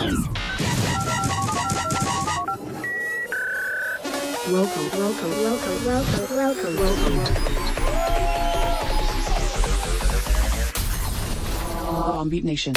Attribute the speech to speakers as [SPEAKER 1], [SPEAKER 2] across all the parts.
[SPEAKER 1] Welcome, welcome, welcome, welcome, welcome, welcome. Bombeat Nation.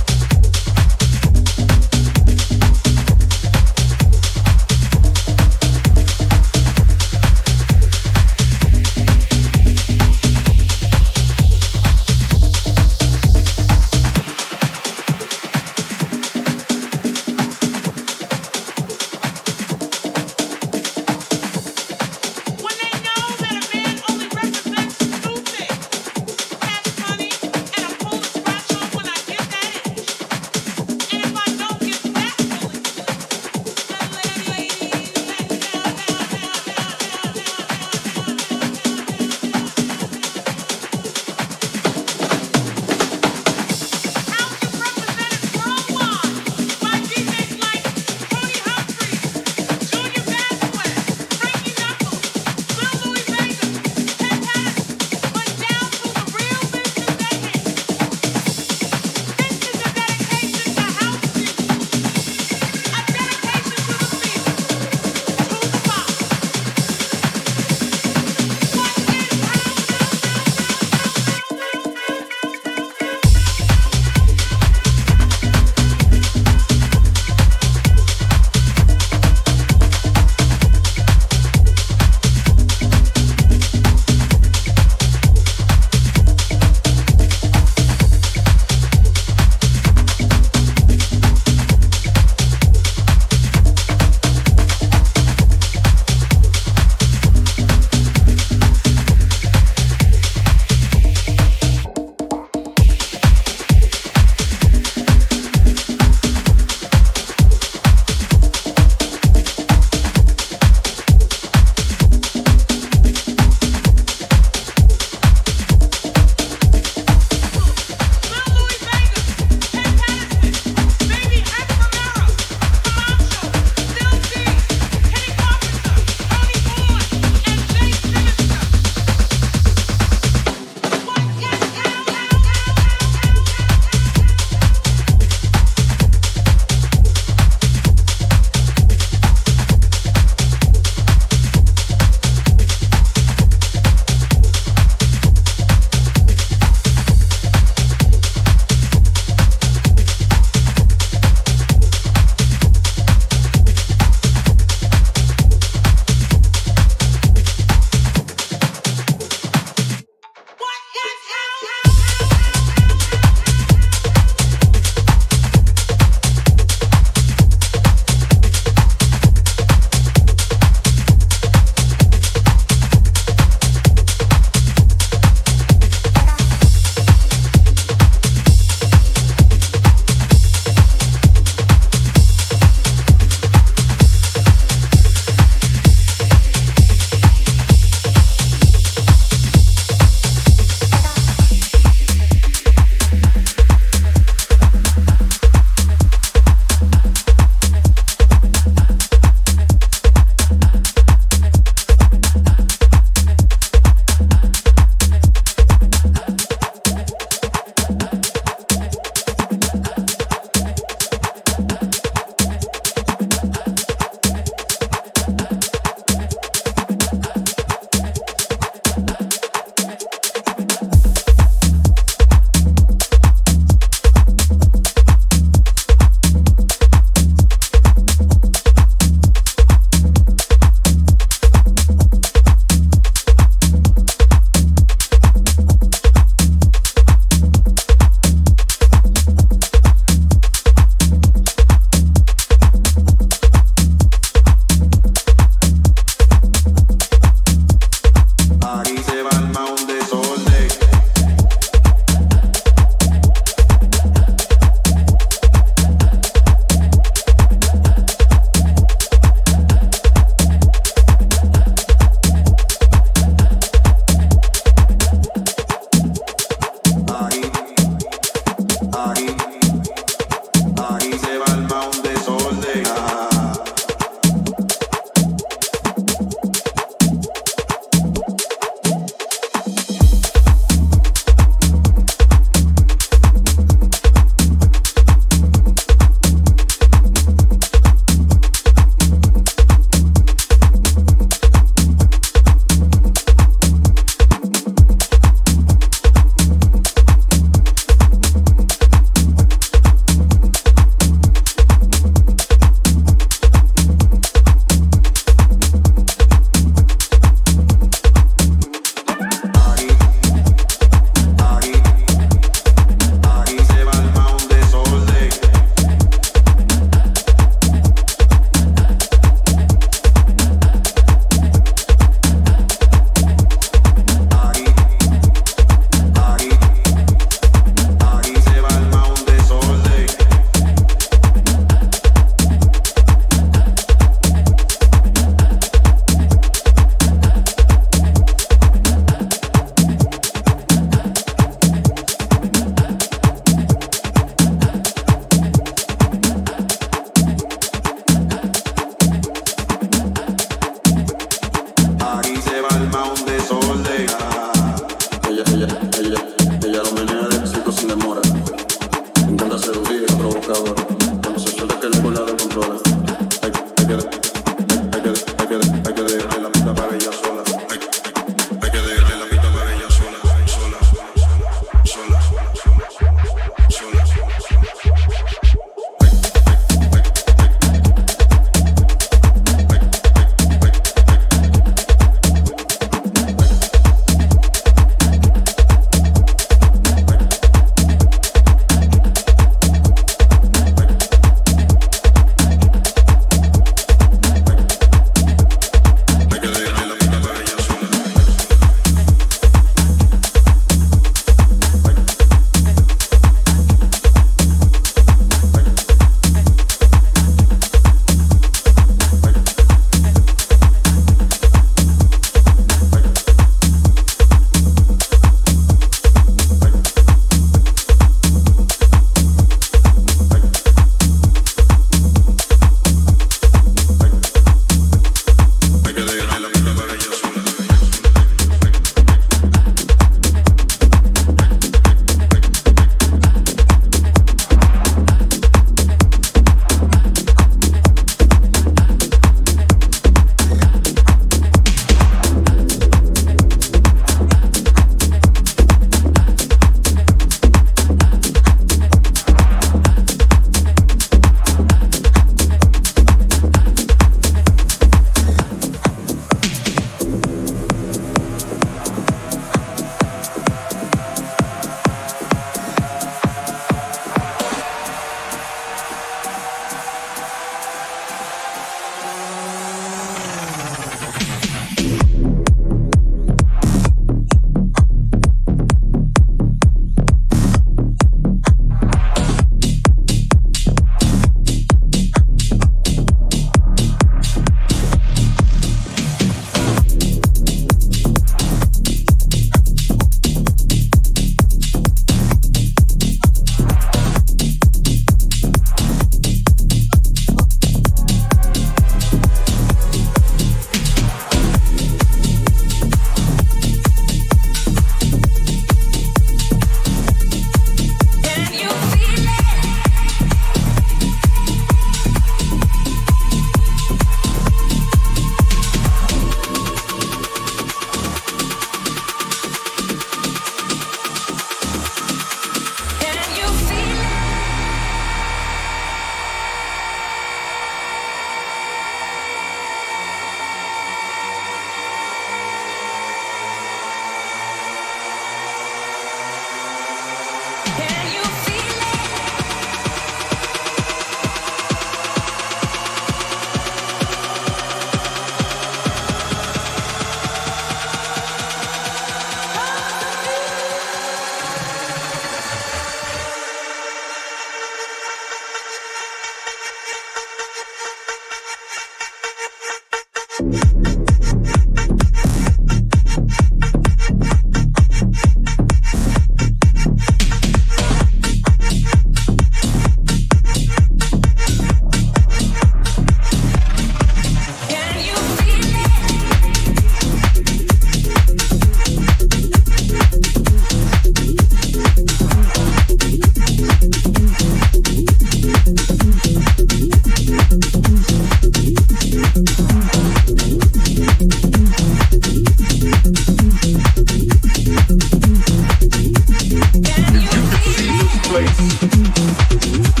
[SPEAKER 2] place.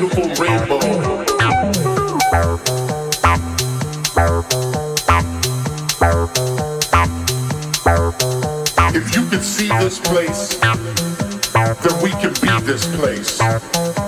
[SPEAKER 2] If you can see this place, then we can be this place.